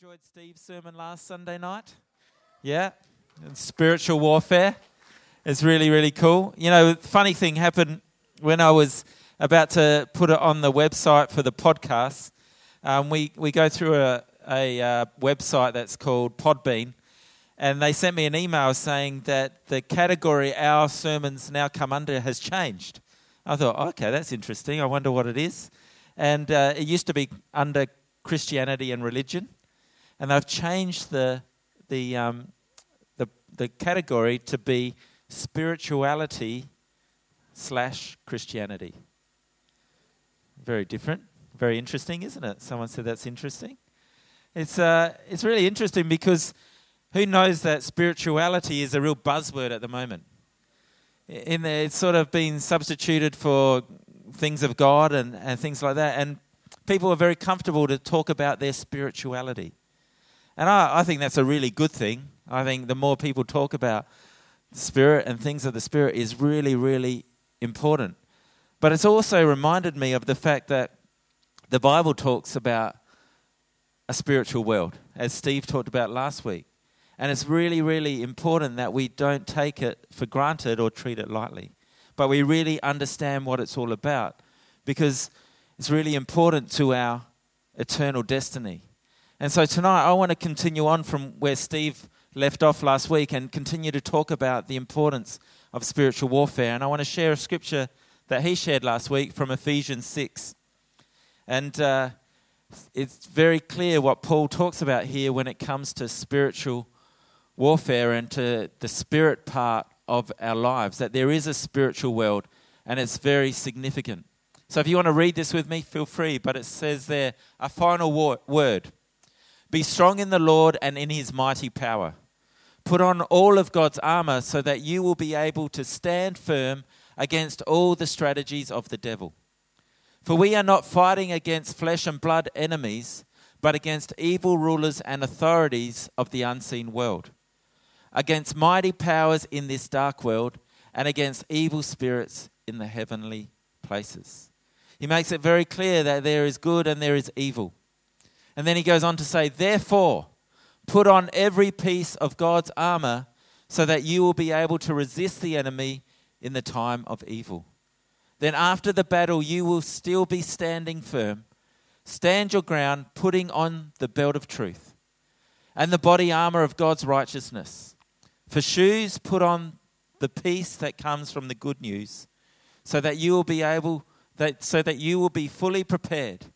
enjoyed Steve's sermon last Sunday night? Yeah? And spiritual warfare. It's really, really cool. You know, funny thing happened when I was about to put it on the website for the podcast. Um, we, we go through a, a uh, website that's called Podbean, and they sent me an email saying that the category our sermons now come under has changed. I thought, okay, that's interesting. I wonder what it is. And uh, it used to be under Christianity and religion and they've changed the the um, the the category to be spirituality slash Christianity. Very different, very interesting, isn't it? Someone said that's interesting. It's uh, it's really interesting because who knows that spirituality is a real buzzword at the moment. In the, it's sort of been substituted for things of God and, and things like that, and people are very comfortable to talk about their spirituality. And I, I think that's a really good thing. I think the more people talk about the spirit and things of the spirit is really, really important. But it's also reminded me of the fact that the Bible talks about a spiritual world, as Steve talked about last week. And it's really, really important that we don't take it for granted or treat it lightly, but we really understand what it's all about because it's really important to our eternal destiny. And so tonight I want to continue on from where Steve left off last week and continue to talk about the importance of spiritual warfare. And I want to share a scripture that he shared last week from Ephesians 6. And uh, it's very clear what Paul talks about here when it comes to spiritual warfare and to the spirit part of our lives, that there is a spiritual world and it's very significant. So if you want to read this with me, feel free. But it says there a final word. Be strong in the Lord and in his mighty power. Put on all of God's armor so that you will be able to stand firm against all the strategies of the devil. For we are not fighting against flesh and blood enemies, but against evil rulers and authorities of the unseen world, against mighty powers in this dark world, and against evil spirits in the heavenly places. He makes it very clear that there is good and there is evil. And then he goes on to say, Therefore, put on every piece of God's armor so that you will be able to resist the enemy in the time of evil. Then, after the battle, you will still be standing firm. Stand your ground, putting on the belt of truth and the body armor of God's righteousness. For shoes, put on the peace that comes from the good news, so that you will be able that so that you will be fully prepared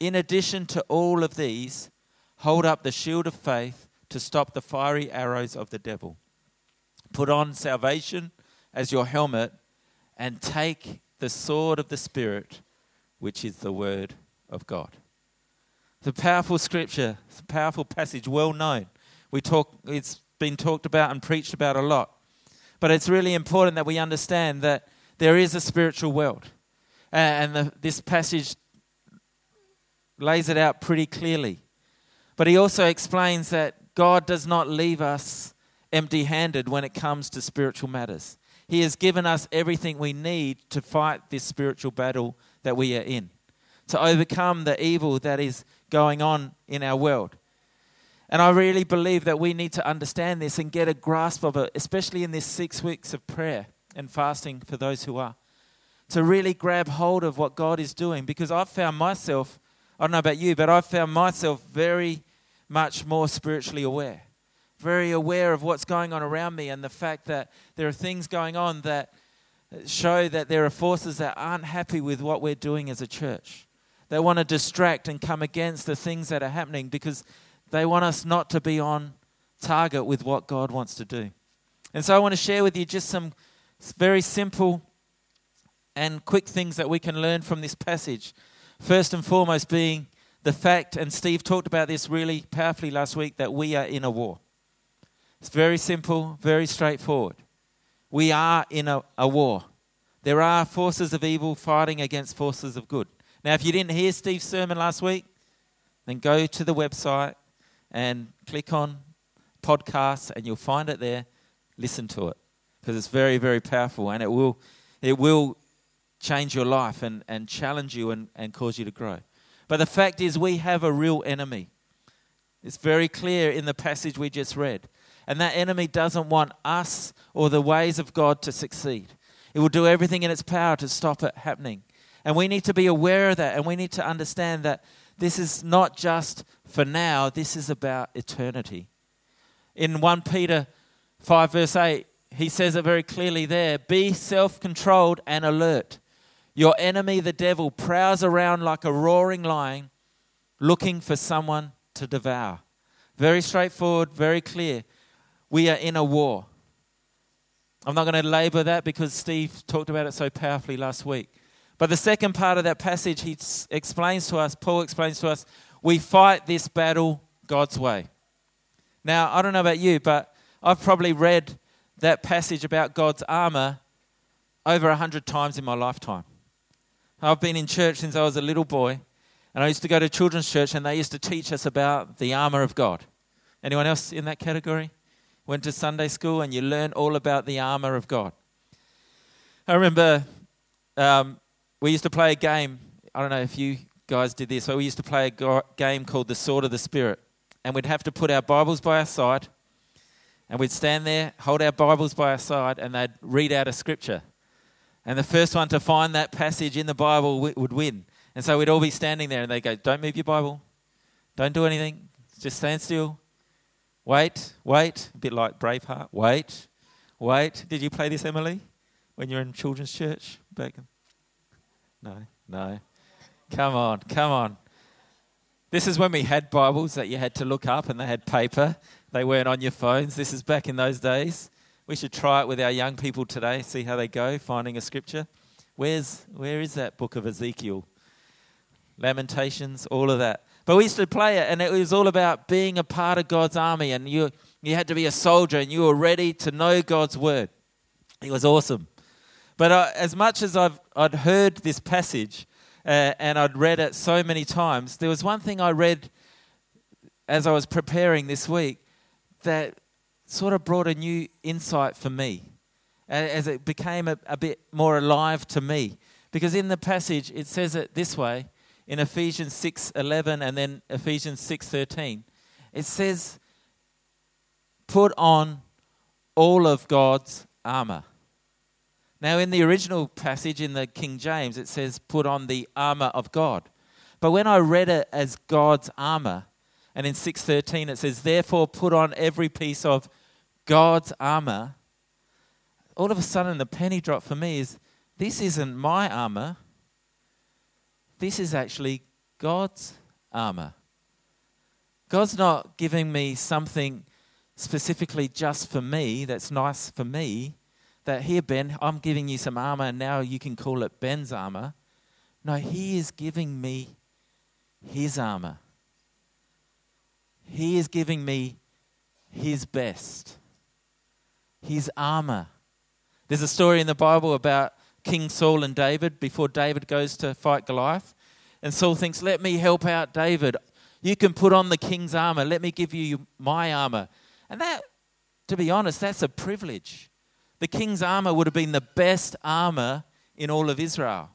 in addition to all of these, hold up the shield of faith to stop the fiery arrows of the devil. Put on salvation as your helmet and take the sword of the Spirit, which is the Word of God. It's a powerful scripture, it's a powerful passage, well known. We talk, it's been talked about and preached about a lot. But it's really important that we understand that there is a spiritual world. And the, this passage lays it out pretty clearly. But he also explains that God does not leave us empty handed when it comes to spiritual matters. He has given us everything we need to fight this spiritual battle that we are in, to overcome the evil that is going on in our world. And I really believe that we need to understand this and get a grasp of it, especially in this six weeks of prayer and fasting for those who are, to really grab hold of what God is doing. Because I've found myself I don't know about you, but I've found myself very much more spiritually aware. Very aware of what's going on around me and the fact that there are things going on that show that there are forces that aren't happy with what we're doing as a church. They want to distract and come against the things that are happening because they want us not to be on target with what God wants to do. And so I want to share with you just some very simple and quick things that we can learn from this passage First and foremost, being the fact, and Steve talked about this really powerfully last week, that we are in a war. It's very simple, very straightforward. We are in a, a war. There are forces of evil fighting against forces of good. Now, if you didn't hear Steve's sermon last week, then go to the website and click on podcasts, and you'll find it there. Listen to it because it's very, very powerful, and it will, it will change your life and, and challenge you and, and cause you to grow. But the fact is, we have a real enemy. It's very clear in the passage we just read. And that enemy doesn't want us or the ways of God to succeed. It will do everything in its power to stop it happening. And we need to be aware of that and we need to understand that this is not just for now, this is about eternity. In 1 Peter 5, verse 8, he says it very clearly there be self controlled and alert. Your enemy, the devil, prowls around like a roaring lion looking for someone to devour. Very straightforward, very clear. We are in a war. I'm not going to labor that because Steve talked about it so powerfully last week. But the second part of that passage, he explains to us, Paul explains to us, we fight this battle God's way. Now, I don't know about you, but I've probably read that passage about God's armor over a hundred times in my lifetime. I've been in church since I was a little boy, and I used to go to children's church, and they used to teach us about the armor of God. Anyone else in that category? Went to Sunday school, and you learn all about the armor of God. I remember um, we used to play a game. I don't know if you guys did this, but we used to play a go- game called the Sword of the Spirit. And we'd have to put our Bibles by our side, and we'd stand there, hold our Bibles by our side, and they'd read out a scripture. And the first one to find that passage in the Bible would win. And so we'd all be standing there, and they'd go, Don't move your Bible. Don't do anything. Just stand still. Wait, wait. A bit like Braveheart. Wait, wait. Did you play this, Emily, when you were in children's church back? No, no. Come on, come on. This is when we had Bibles that you had to look up and they had paper. They weren't on your phones. This is back in those days. We should try it with our young people today, see how they go finding a scripture. Where's where is that book of Ezekiel? Lamentations, all of that. But we used to play it and it was all about being a part of God's army and you you had to be a soldier and you were ready to know God's word. It was awesome. But uh, as much as I've I'd heard this passage, uh, and I'd read it so many times. There was one thing I read as I was preparing this week that sort of brought a new insight for me as it became a, a bit more alive to me. Because in the passage, it says it this way in Ephesians 6:11 and then Ephesians 6:13. It says, "Put on all of God's armor." Now, in the original passage in the King James, it says, put on the armor of God. But when I read it as God's armor, and in 613 it says, therefore put on every piece of God's armor, all of a sudden the penny drop for me is this isn't my armor. This is actually God's armor. God's not giving me something specifically just for me that's nice for me that here, Ben, I'm giving you some armor, and now you can call it Ben's armor. No, he is giving me his armor. He is giving me his best, his armor. There's a story in the Bible about King Saul and David before David goes to fight Goliath. And Saul thinks, Let me help out David. You can put on the king's armor. Let me give you my armor. And that, to be honest, that's a privilege. The king's armor would have been the best armor in all of Israel.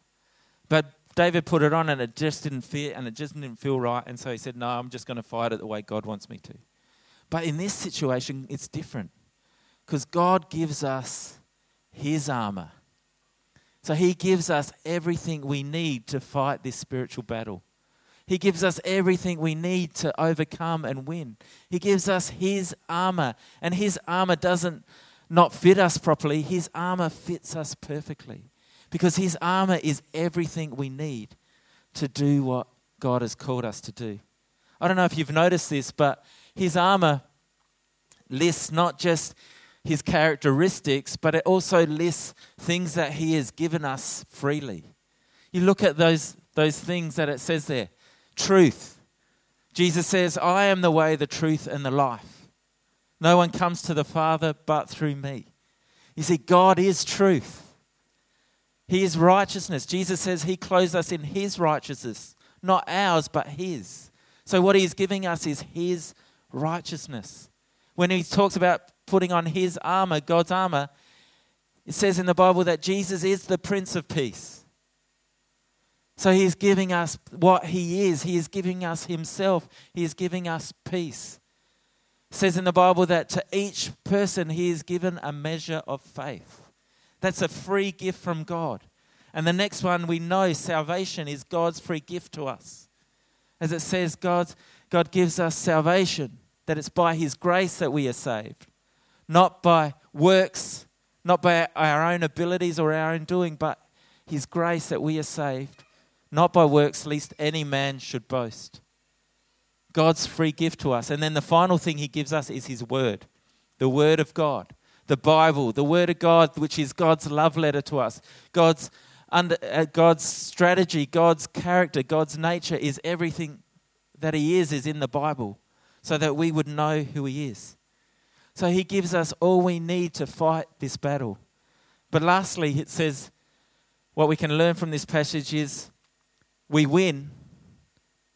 But David put it on and it just didn't fit and it just didn't feel right. And so he said, No, I'm just going to fight it the way God wants me to. But in this situation, it's different because God gives us his armor. So he gives us everything we need to fight this spiritual battle. He gives us everything we need to overcome and win. He gives us his armor. And his armor doesn't not fit us properly, his armor fits us perfectly. Because his armor is everything we need to do what God has called us to do. I don't know if you've noticed this, but his armor lists not just his characteristics, but it also lists things that he has given us freely. You look at those, those things that it says there truth. Jesus says, I am the way, the truth, and the life. No one comes to the Father but through me. You see, God is truth. He is righteousness. Jesus says He clothes us in His righteousness, not ours, but His. So, what He's giving us is His righteousness. When He talks about putting on His armor, God's armor, it says in the Bible that Jesus is the Prince of Peace. So He is giving us what He is. He is giving us Himself. He is giving us peace. It says in the Bible that to each person He is given a measure of faith. That's a free gift from God. And the next one we know salvation is God's free gift to us. As it says, God, God gives us salvation, that it's by His grace that we are saved, not by works, not by our own abilities or our own doing, but His grace that we are saved, not by works, lest any man should boast. God's free gift to us. And then the final thing He gives us is His Word, the Word of God, the Bible, the Word of God, which is God's love letter to us, God's under uh, God's strategy, God's character, God's nature is everything that He is, is in the Bible, so that we would know who He is. So He gives us all we need to fight this battle. But lastly, it says what we can learn from this passage is we win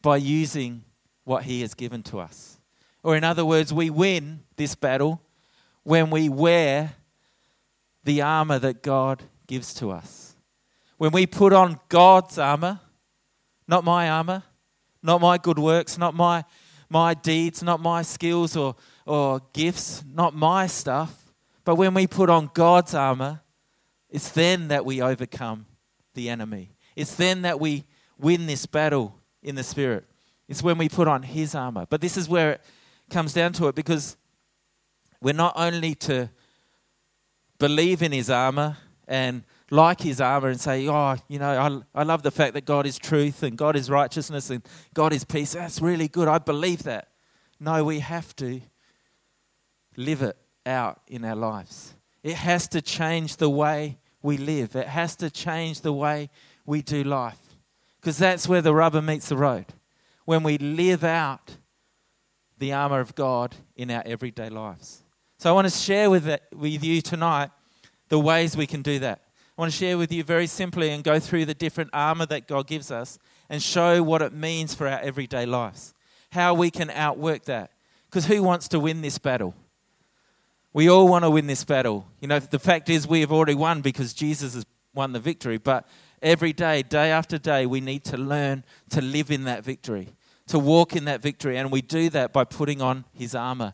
by using what He has given to us. Or, in other words, we win this battle when we wear the armor that God gives to us. When we put on God's armor, not my armor, not my good works, not my, my deeds, not my skills or, or gifts, not my stuff, but when we put on God's armor, it's then that we overcome the enemy. It's then that we win this battle in the spirit. It's when we put on his armor. But this is where it comes down to it because we're not only to believe in his armor and like his armor and say, Oh, you know, I, I love the fact that God is truth and God is righteousness and God is peace. That's really good. I believe that. No, we have to live it out in our lives. It has to change the way we live, it has to change the way we do life. Because that's where the rubber meets the road. When we live out the armor of God in our everyday lives. So I want to share with, it, with you tonight the ways we can do that. I want to share with you very simply and go through the different armor that God gives us and show what it means for our everyday lives, how we can outwork that. Because who wants to win this battle? We all want to win this battle. You know, the fact is, we have already won because Jesus has won the victory. But every day, day after day, we need to learn to live in that victory, to walk in that victory. And we do that by putting on his armor.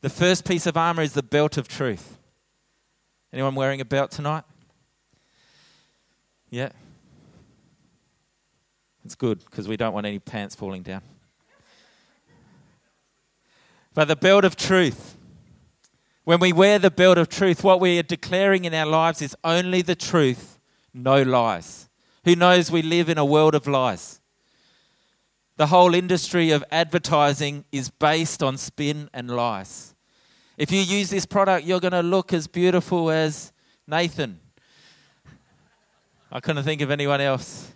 The first piece of armor is the belt of truth. Anyone wearing a belt tonight? Yeah? It's good because we don't want any pants falling down. But the belt of truth. When we wear the belt of truth, what we are declaring in our lives is only the truth, no lies. Who knows we live in a world of lies? The whole industry of advertising is based on spin and lies. If you use this product, you're going to look as beautiful as Nathan I couldn't think of anyone else.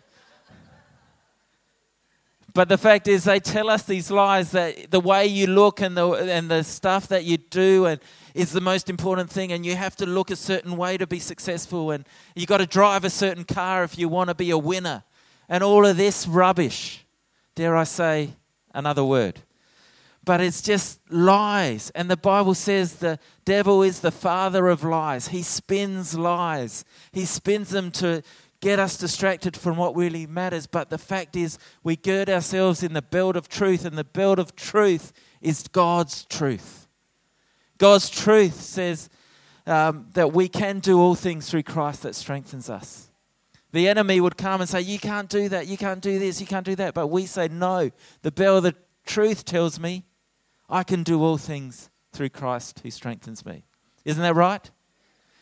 But the fact is, they tell us these lies that the way you look and the, and the stuff that you do and is the most important thing, and you have to look a certain way to be successful, and you've got to drive a certain car if you want to be a winner, and all of this rubbish. Dare I say another word? But it's just lies. And the Bible says the devil is the father of lies. He spins lies, he spins them to get us distracted from what really matters. But the fact is, we gird ourselves in the belt of truth, and the belt of truth is God's truth. God's truth says um, that we can do all things through Christ that strengthens us. The enemy would come and say, You can't do that, you can't do this, you can't do that. But we say, No, the belt of the truth tells me I can do all things through Christ who strengthens me. Isn't that right?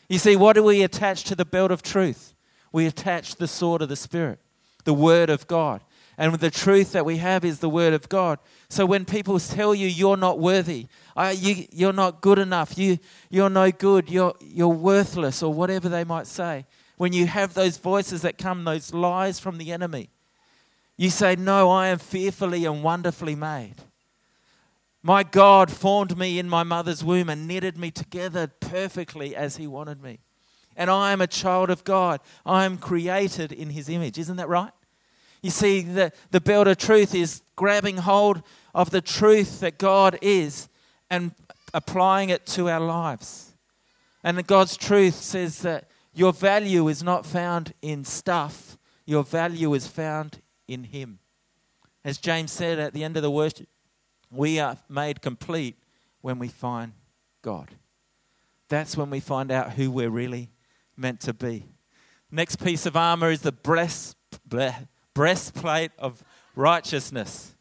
You see, what do we attach to the belt of truth? We attach the sword of the Spirit, the Word of God. And the truth that we have is the Word of God. So when people tell you you're not worthy, you, you're not good enough, you, you're no good, you're, you're worthless, or whatever they might say, when you have those voices that come, those lies from the enemy, you say, No, I am fearfully and wonderfully made. My God formed me in my mother's womb and knitted me together perfectly as He wanted me and I am a child of God. I am created in His image. Isn't that right? You see, the, the belt of truth is grabbing hold of the truth that God is and applying it to our lives. And God's truth says that your value is not found in stuff, Your value is found in Him. As James said at the end of the worship, we are made complete when we find God. That's when we find out who we're really meant to be. Next piece of armor is the breast, breastplate of righteousness.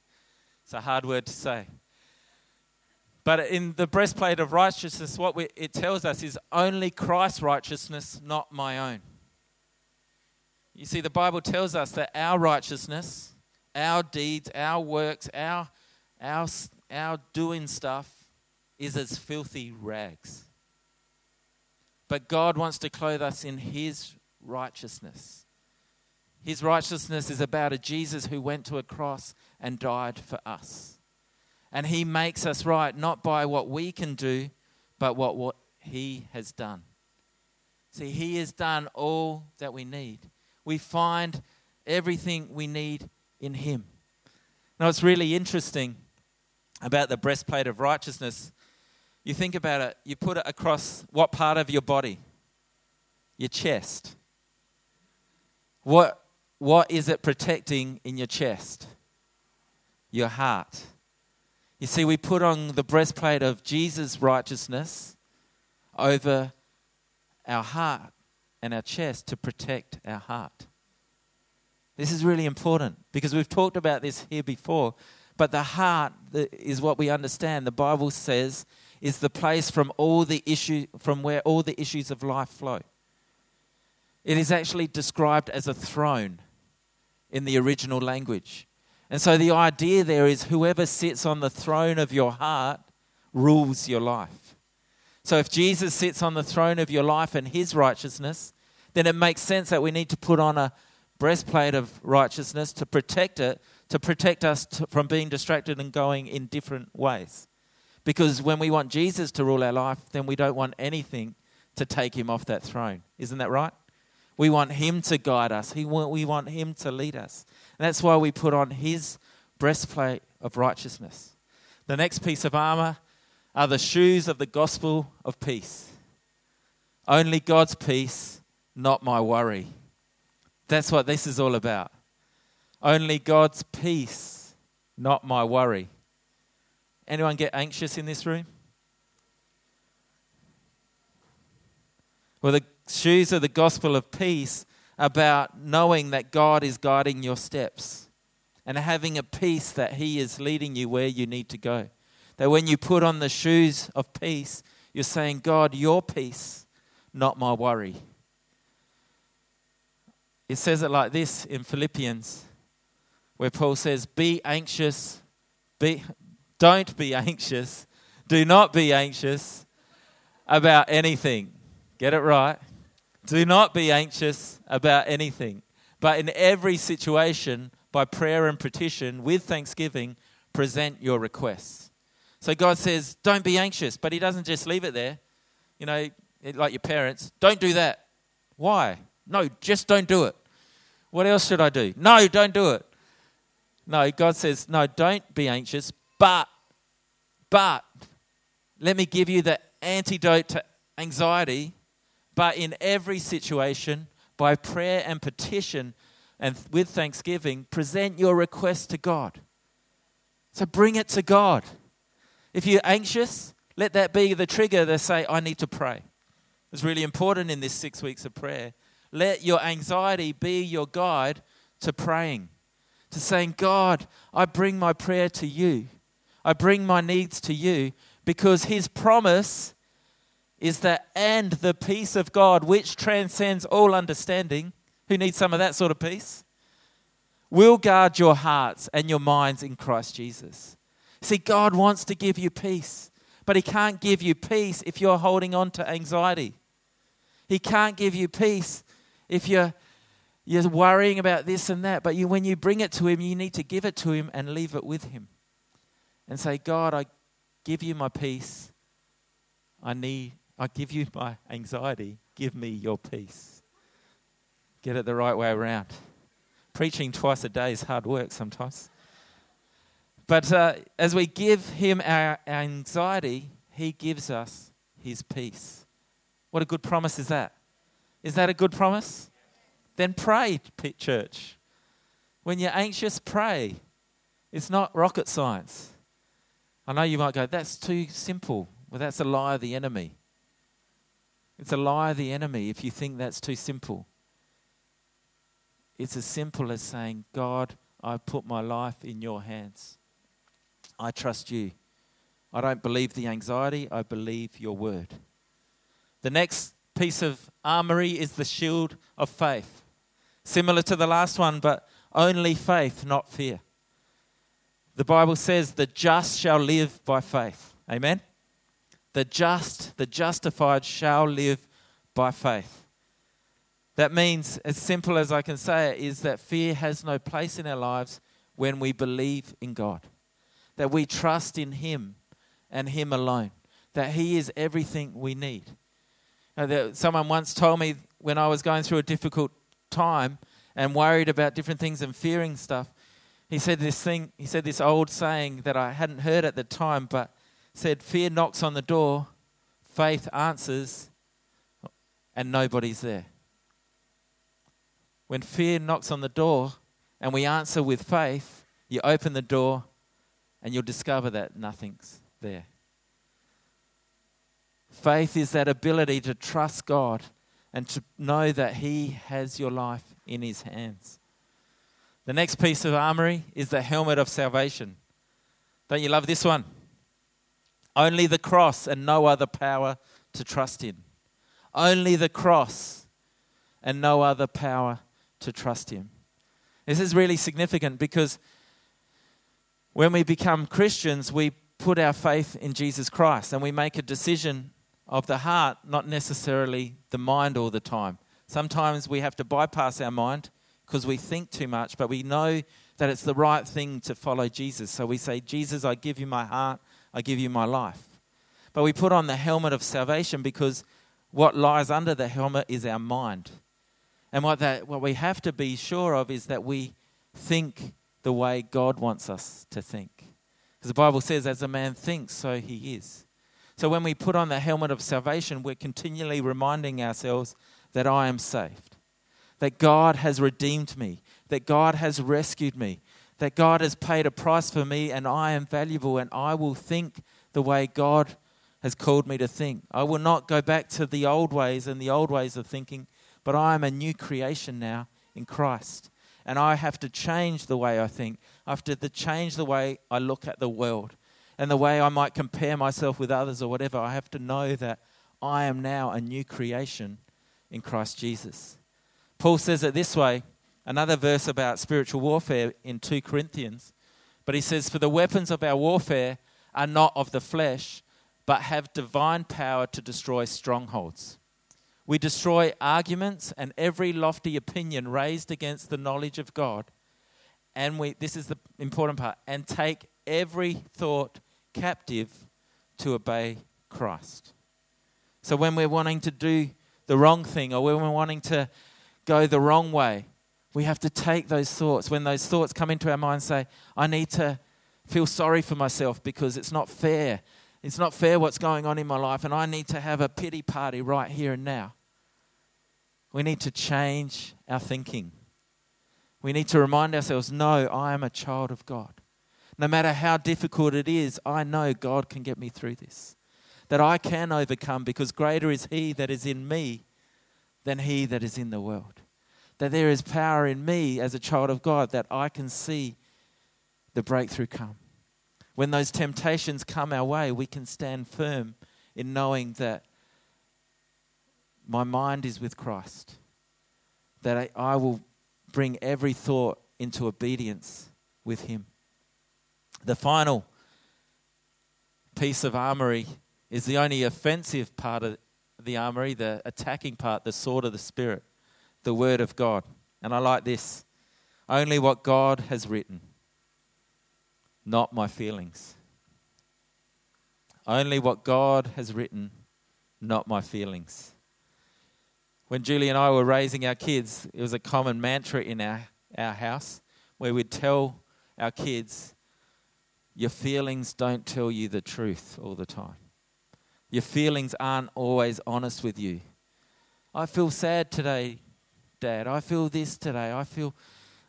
It's a hard word to say. But in the breastplate of righteousness, what we, it tells us is only Christ's righteousness, not my own. You see, the Bible tells us that our righteousness, our deeds, our works, our, our, our doing stuff is as filthy rags. But God wants to clothe us in His righteousness. His righteousness is about a Jesus who went to a cross and died for us. And he makes us right not by what we can do, but what, what he has done. See, he has done all that we need. We find everything we need in him. Now, it's really interesting about the breastplate of righteousness. You think about it, you put it across what part of your body? Your chest. What, what is it protecting in your chest? Your heart. You see, we put on the breastplate of Jesus' righteousness over our heart and our chest to protect our heart. This is really important because we've talked about this here before, but the heart is what we understand. The Bible says is the place from all the issue from where all the issues of life flow. It is actually described as a throne in the original language. And so the idea there is whoever sits on the throne of your heart rules your life. So if Jesus sits on the throne of your life and his righteousness, then it makes sense that we need to put on a breastplate of righteousness to protect it, to protect us from being distracted and going in different ways. Because when we want Jesus to rule our life, then we don't want anything to take him off that throne. Isn't that right? We want him to guide us. we want him to lead us. And that's why we put on his breastplate of righteousness. The next piece of armor are the shoes of the gospel of peace. Only God's peace, not my worry. That's what this is all about. Only God's peace, not my worry. Anyone get anxious in this room? Well, the shoes of the gospel of peace about knowing that God is guiding your steps and having a peace that He is leading you where you need to go. That when you put on the shoes of peace, you're saying, God, your peace, not my worry. It says it like this in Philippians, where Paul says, Be anxious, be, don't be anxious, do not be anxious about anything. Get it right. Do not be anxious about anything, but in every situation, by prayer and petition, with thanksgiving, present your requests. So God says, don't be anxious, but He doesn't just leave it there. You know, like your parents, don't do that. Why? No, just don't do it. What else should I do? No, don't do it. No, God says, no, don't be anxious, but, but, let me give you the antidote to anxiety but in every situation, by prayer and petition and with thanksgiving, present your request to God. So bring it to God. If you're anxious, let that be the trigger to say, I need to pray. It's really important in this six weeks of prayer. Let your anxiety be your guide to praying, to saying, God, I bring my prayer to you. I bring my needs to you because His promise is that and the peace of God, which transcends all understanding, who needs some of that sort of peace, will guard your hearts and your minds in Christ Jesus. See, God wants to give you peace, but He can't give you peace if you're holding on to anxiety. He can't give you peace if you're, you're worrying about this and that. But you, when you bring it to Him, you need to give it to Him and leave it with Him. And say, God, I give you my peace. I need I give you my anxiety, give me your peace. Get it the right way around. Preaching twice a day is hard work sometimes. But uh, as we give him our anxiety, he gives us his peace. What a good promise is that? Is that a good promise? then pray, church. When you're anxious, pray. It's not rocket science. I know you might go, that's too simple. Well, that's a lie of the enemy. It's a lie of the enemy if you think that's too simple. It's as simple as saying, God, I put my life in your hands. I trust you. I don't believe the anxiety, I believe your word. The next piece of armory is the shield of faith. Similar to the last one, but only faith, not fear. The Bible says, the just shall live by faith. Amen? The just, the justified shall live by faith. That means, as simple as I can say it, is that fear has no place in our lives when we believe in God. That we trust in Him and Him alone. That He is everything we need. Someone once told me when I was going through a difficult time and worried about different things and fearing stuff, he said this thing, he said this old saying that I hadn't heard at the time, but said, Fear knocks on the door, faith answers, and nobody's there. When fear knocks on the door and we answer with faith, you open the door and you'll discover that nothing's there. Faith is that ability to trust God and to know that He has your life in His hands. The next piece of armory is the helmet of salvation. Don't you love this one? Only the cross and no other power to trust in. Only the cross and no other power to trust Him. This is really significant because when we become Christians, we put our faith in Jesus Christ and we make a decision of the heart, not necessarily the mind all the time. Sometimes we have to bypass our mind because we think too much, but we know that it's the right thing to follow Jesus. So we say, Jesus, I give you my heart, I give you my life. But we put on the helmet of salvation because what lies under the helmet is our mind. And what, that, what we have to be sure of is that we think the way God wants us to think. Because the Bible says, as a man thinks, so he is. So when we put on the helmet of salvation, we're continually reminding ourselves that I am saved, that God has redeemed me, that God has rescued me, that God has paid a price for me, and I am valuable, and I will think the way God has called me to think. I will not go back to the old ways and the old ways of thinking but I am a new creation now in Christ. And I have to change the way I think. I have to change the way I look at the world and the way I might compare myself with others or whatever. I have to know that I am now a new creation in Christ Jesus. Paul says it this way another verse about spiritual warfare in 2 Corinthians. But he says, For the weapons of our warfare are not of the flesh, but have divine power to destroy strongholds. We destroy arguments and every lofty opinion raised against the knowledge of God. And we, this is the important part, and take every thought captive to obey Christ. So when we're wanting to do the wrong thing or when we're wanting to go the wrong way, we have to take those thoughts. When those thoughts come into our mind, say, I need to feel sorry for myself because it's not fair. It's not fair what's going on in my life, and I need to have a pity party right here and now. We need to change our thinking. We need to remind ourselves no, I am a child of God. No matter how difficult it is, I know God can get me through this. That I can overcome because greater is He that is in me than He that is in the world. That there is power in me as a child of God that I can see the breakthrough come. When those temptations come our way, we can stand firm in knowing that my mind is with Christ, that I, will bring every thought into obedience with Him. The final piece of armory is the only offensive part of the armory, the attacking part, the sword of the Spirit, the Word of God. And I like this only what God has written, not my feelings. Only what God has written, not my feelings when Julie and I were raising our kids, it was a common mantra in our, our house where we'd tell our kids, Your feelings don't tell you the truth all the time. Your feelings aren't always honest with you. I feel sad today, Dad. I feel this today. I feel,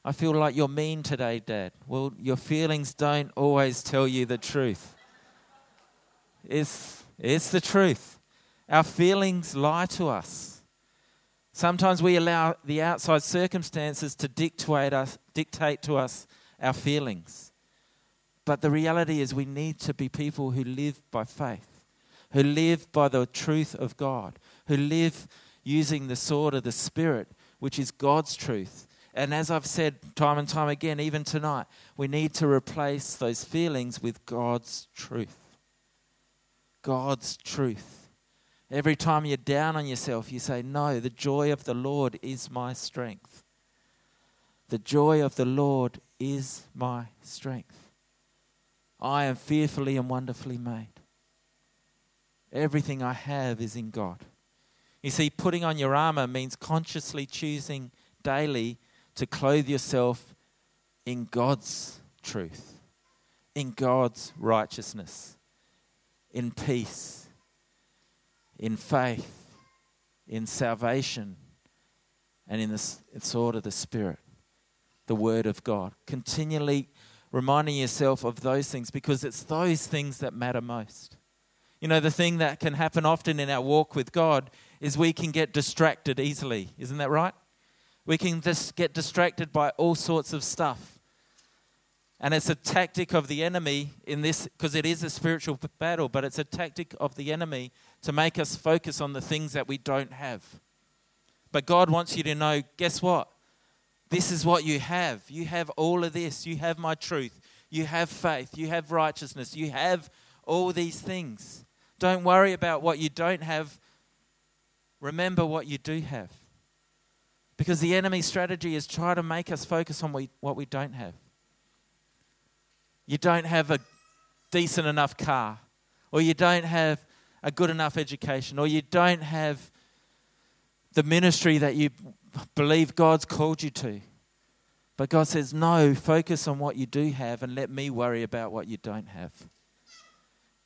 I feel like you're mean today, Dad. Well, your feelings don't always tell you the truth. It's, it's the truth. Our feelings lie to us. Sometimes we allow the outside circumstances to dictate, us, dictate to us our feelings. But the reality is, we need to be people who live by faith, who live by the truth of God, who live using the sword of the Spirit, which is God's truth. And as I've said time and time again, even tonight, we need to replace those feelings with God's truth. God's truth. Every time you're down on yourself, you say, No, the joy of the Lord is my strength. The joy of the Lord is my strength. I am fearfully and wonderfully made. Everything I have is in God. You see, putting on your armor means consciously choosing daily to clothe yourself in God's truth, in God's righteousness, in peace, in faith, in salvation, and in the sword of the Spirit, the Word of God. Continually reminding yourself of those things because it's those things that matter most. You know, the thing that can happen often in our walk with God is we can get distracted easily. Isn't that right? We can just get distracted by all sorts of stuff. And it's a tactic of the enemy in this, because it is a spiritual battle, but it's a tactic of the enemy to make us focus on the things that we don't have. But God wants you to know guess what? This is what you have. You have all of this. You have my truth. You have faith. You have righteousness. You have all these things. Don't worry about what you don't have. Remember what you do have. Because the enemy's strategy is try to make us focus on what we don't have. You don't have a decent enough car, or you don't have a good enough education, or you don't have the ministry that you believe God's called you to. But God says, no, focus on what you do have and let me worry about what you don't have.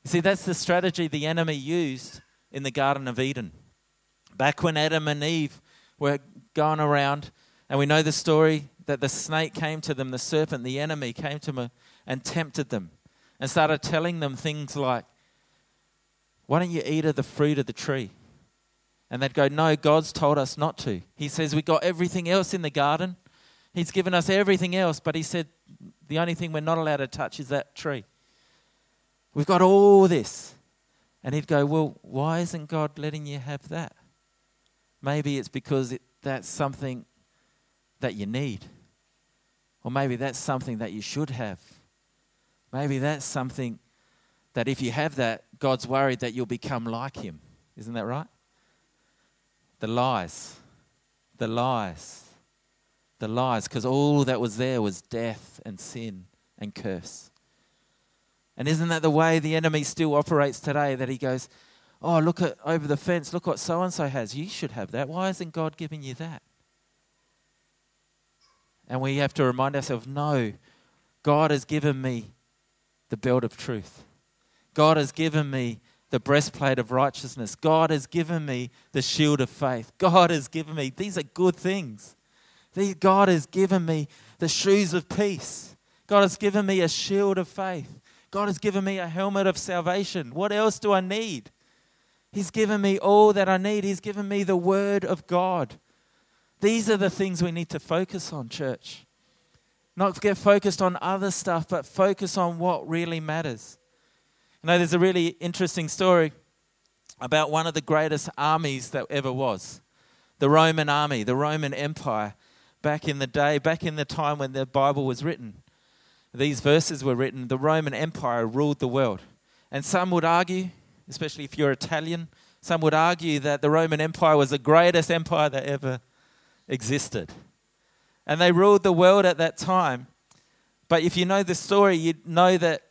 See, that's the strategy the enemy used in the Garden of Eden. Back when Adam and Eve were going around, and we know the story that the snake came to them, the serpent, the enemy came to them and tempted them and started telling them things like, Why don't you eat of the fruit of the tree? And they'd go, No, God's told us not to. He says, We got everything else in the garden. He's given us everything else, but He said, The only thing we're not allowed to touch is that tree. We've got all this. And he'd go, Well, why isn't God letting you have that? Maybe it's because it, that's something that you need. Or maybe that's something that you should have. Maybe that's something that if you have that, God's worried that you'll become like Him. Isn't that right? The lies. The lies. The lies. Because all that was there was death and sin and curse. And isn't that the way the enemy still operates today? That he goes, Oh, look at over the fence, look what so and so has. You should have that. Why isn't God giving you that? And we have to remind ourselves no, God has given me the belt of truth. God has given me the breastplate of righteousness. God has given me the shield of faith. God has given me, these are good things. God has given me the shoes of peace. God has given me a shield of faith. God has given me a helmet of salvation. What else do I need? He's given me all that I need. He's given me the Word of God. These are the things we need to focus on, church. Not get focused on other stuff, but focus on what really matters. You know, there's a really interesting story about one of the greatest armies that ever was the Roman army, the Roman Empire, back in the day, back in the time when the Bible was written. These verses were written, the Roman Empire ruled the world. And some would argue, especially if you're Italian, some would argue that the Roman Empire was the greatest empire that ever existed. And they ruled the world at that time. But if you know the story, you'd know that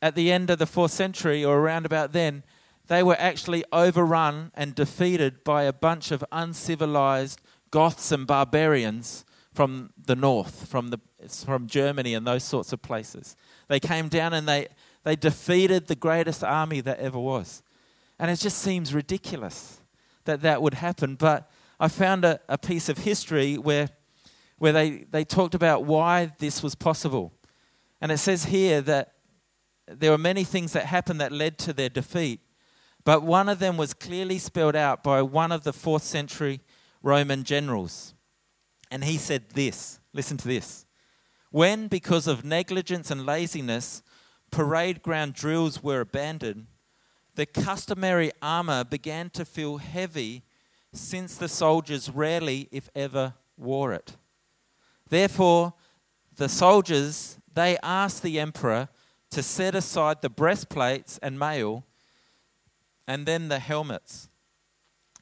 at the end of the fourth century or around about then, they were actually overrun and defeated by a bunch of uncivilized Goths and barbarians from the north, from, the, from Germany and those sorts of places. They came down and they they defeated the greatest army that ever was. And it just seems ridiculous that that would happen. But I found a, a piece of history where, where they, they talked about why this was possible. And it says here that there were many things that happened that led to their defeat, but one of them was clearly spelled out by one of the fourth century Roman generals. And he said this listen to this. When, because of negligence and laziness, parade ground drills were abandoned, the customary armor began to feel heavy since the soldiers rarely, if ever, wore it. Therefore, the soldiers they asked the emperor to set aside the breastplates and mail and then the helmets.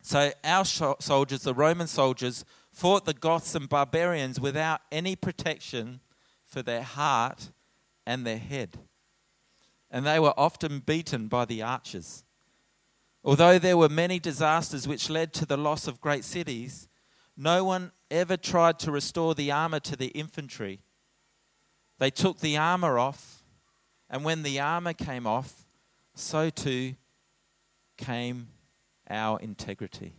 So our soldiers, the Roman soldiers, fought the Goths and barbarians without any protection for their heart and their head. And they were often beaten by the archers. Although there were many disasters which led to the loss of great cities, no one ever tried to restore the armor to the infantry. They took the armor off, and when the armor came off, so too came our integrity.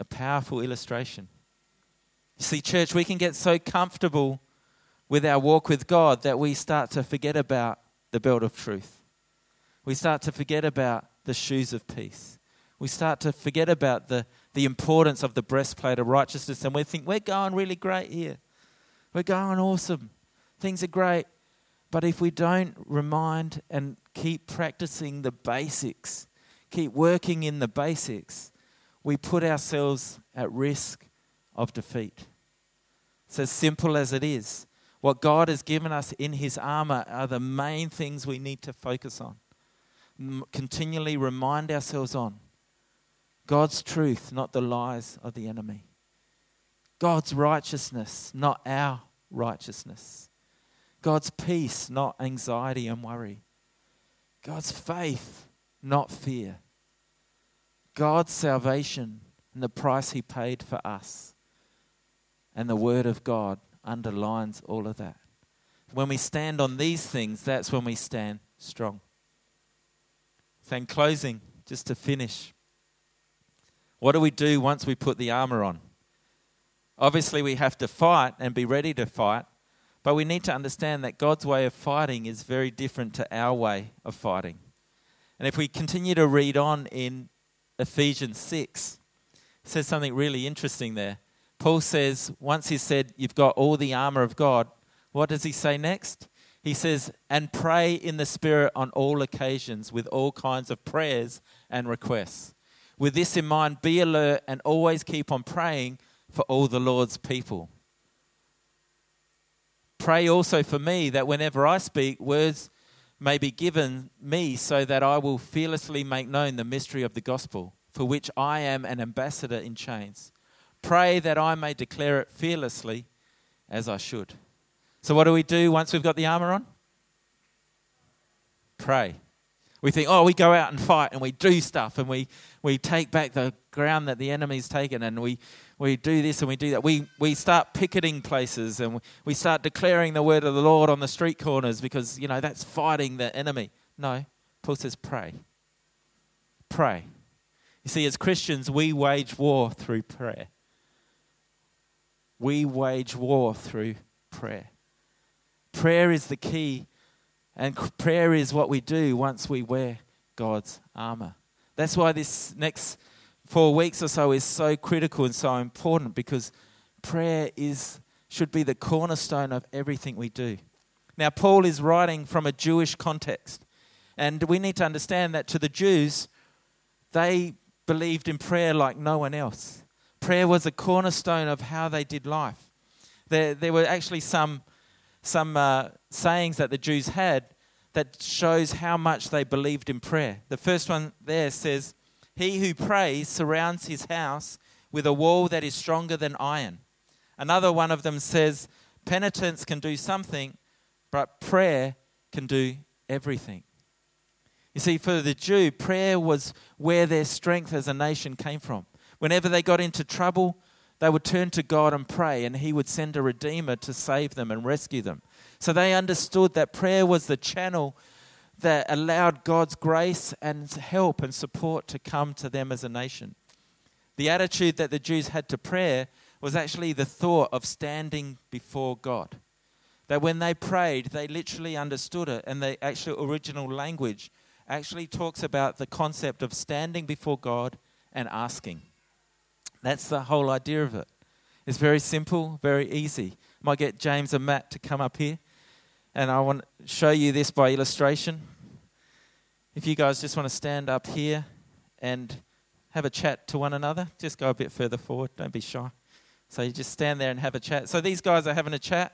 A powerful illustration. You see, church, we can get so comfortable with our walk with God that we start to forget about the belt of truth. We start to forget about the shoes of peace. We start to forget about the, the importance of the breastplate of righteousness, and we think we're going really great here. We're going awesome. Things are great. But if we don't remind and keep practicing the basics, keep working in the basics, we put ourselves at risk of defeat. It's as simple as it is. What God has given us in His armor are the main things we need to focus on. Continually remind ourselves on God's truth, not the lies of the enemy. God's righteousness, not our righteousness. God's peace, not anxiety and worry. God's faith, not fear. God's salvation and the price He paid for us. And the Word of God underlines all of that. When we stand on these things, that's when we stand strong. So, in closing, just to finish, what do we do once we put the armor on? Obviously, we have to fight and be ready to fight, but we need to understand that God's way of fighting is very different to our way of fighting. And if we continue to read on in Ephesians 6, says something really interesting there. Paul says, once he said, You've got all the armor of God, what does he say next? He says, And pray in the Spirit on all occasions with all kinds of prayers and requests. With this in mind, be alert and always keep on praying for all the Lord's people. Pray also for me that whenever I speak, words may be given me so that I will fearlessly make known the mystery of the gospel, for which I am an ambassador in chains. Pray that I may declare it fearlessly as I should. So, what do we do once we've got the armor on? Pray. We think, oh, we go out and fight and we do stuff and we, we take back the ground that the enemy's taken and we, we do this and we do that. We, we start picketing places and we start declaring the word of the Lord on the street corners because, you know, that's fighting the enemy. No, Paul says pray. Pray. You see, as Christians, we wage war through prayer. We wage war through prayer. Prayer is the key and prayer is what we do once we wear God's armor. That's why this next four weeks or so is so critical and so important because prayer is should be the cornerstone of everything we do. Now, Paul is writing from a Jewish context, and we need to understand that to the Jews, they believed in prayer like no one else. Prayer was a cornerstone of how they did life. There, there were actually some some uh, sayings that the Jews had that shows how much they believed in prayer. The first one there says, He who prays surrounds his house with a wall that is stronger than iron. Another one of them says, Penitence can do something, but prayer can do everything. You see, for the Jew, prayer was where their strength as a nation came from. Whenever they got into trouble, they would turn to God and pray, and He would send a Redeemer to save them and rescue them. So they understood that prayer was the channel that allowed God's grace and help and support to come to them as a nation. The attitude that the Jews had to prayer was actually the thought of standing before God. That when they prayed, they literally understood it, and the actual original language actually talks about the concept of standing before God and asking. That's the whole idea of it. It's very simple, very easy. I might get James and Matt to come up here, and I want to show you this by illustration. If you guys just want to stand up here and have a chat to one another, just go a bit further forward. Don't be shy. So you just stand there and have a chat. So these guys are having a chat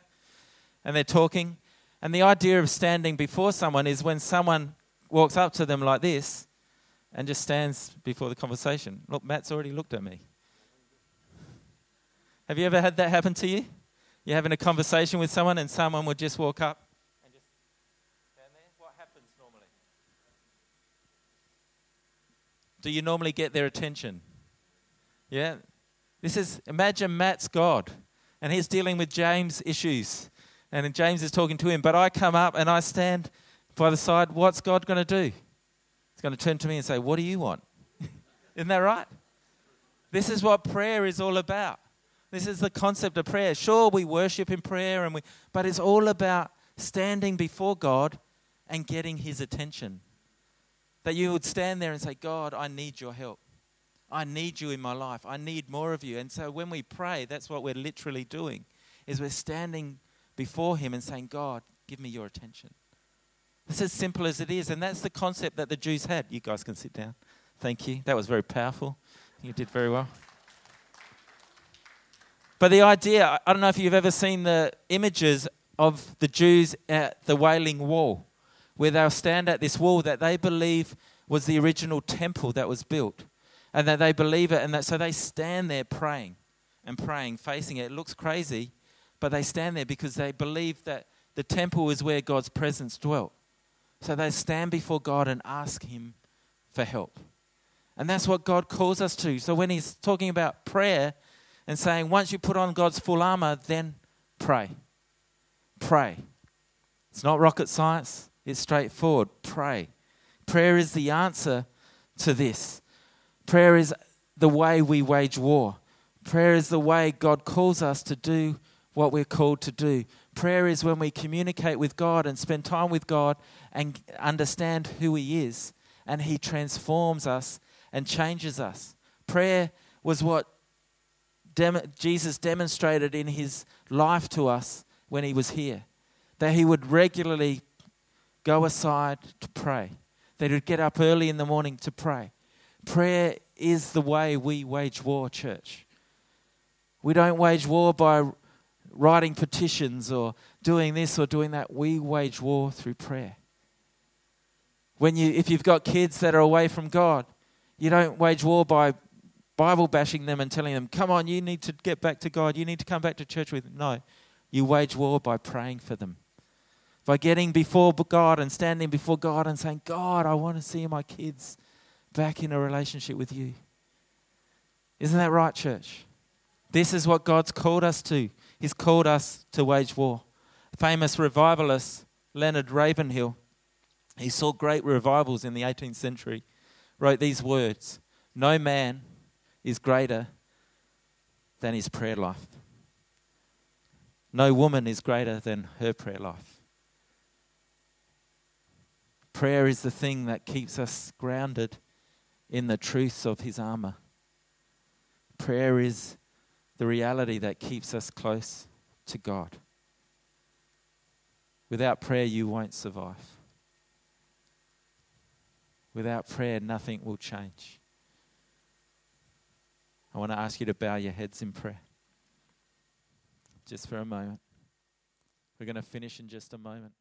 and they're talking. And the idea of standing before someone is when someone walks up to them like this and just stands before the conversation. Look, Matt's already looked at me. Have you ever had that happen to you? You're having a conversation with someone and someone would just walk up and just stand there? What happens normally? Do you normally get their attention? Yeah? This is, imagine Matt's God and he's dealing with James' issues and James is talking to him, but I come up and I stand by the side. What's God going to do? He's going to turn to me and say, What do you want? Isn't that right? This is what prayer is all about. This is the concept of prayer. Sure, we worship in prayer, and we, but it's all about standing before God and getting His attention. That you would stand there and say, God, I need your help. I need you in my life. I need more of you. And so when we pray, that's what we're literally doing, is we're standing before Him and saying, God, give me your attention. It's as simple as it is. And that's the concept that the Jews had. You guys can sit down. Thank you. That was very powerful. You did very well. But the idea I don't know if you've ever seen the images of the Jews at the Wailing Wall, where they'll stand at this wall that they believe was the original temple that was built. And that they believe it, and that so they stand there praying and praying, facing it. It looks crazy, but they stand there because they believe that the temple is where God's presence dwelt. So they stand before God and ask Him for help. And that's what God calls us to. So when He's talking about prayer and saying, once you put on God's full armor, then pray. Pray. It's not rocket science, it's straightforward. Pray. Prayer is the answer to this. Prayer is the way we wage war. Prayer is the way God calls us to do what we're called to do. Prayer is when we communicate with God and spend time with God and understand who He is, and He transforms us and changes us. Prayer was what dem- Jesus demonstrated in His life to us when He was here. That He would regularly go aside to pray, that He would get up early in the morning to pray. Prayer is the way we wage war, church. We don't wage war by writing petitions or doing this or doing that. We wage war through prayer. When you, if you've got kids that are away from God, you don't wage war by Bible bashing them and telling them, come on, you need to get back to God. You need to come back to church with. Them. No, you wage war by praying for them. By getting before God and standing before God and saying, God, I want to see my kids back in a relationship with you. Isn't that right, church? This is what God's called us to. He's called us to wage war. Famous revivalist Leonard Ravenhill, he saw great revivals in the 18th century, wrote these words No man is greater than his prayer life. No woman is greater than her prayer life. Prayer is the thing that keeps us grounded in the truths of his armor. Prayer is the reality that keeps us close to God. Without prayer, you won't survive. Without prayer, nothing will change. I want to ask you to bow your heads in prayer. Just for a moment. We're going to finish in just a moment.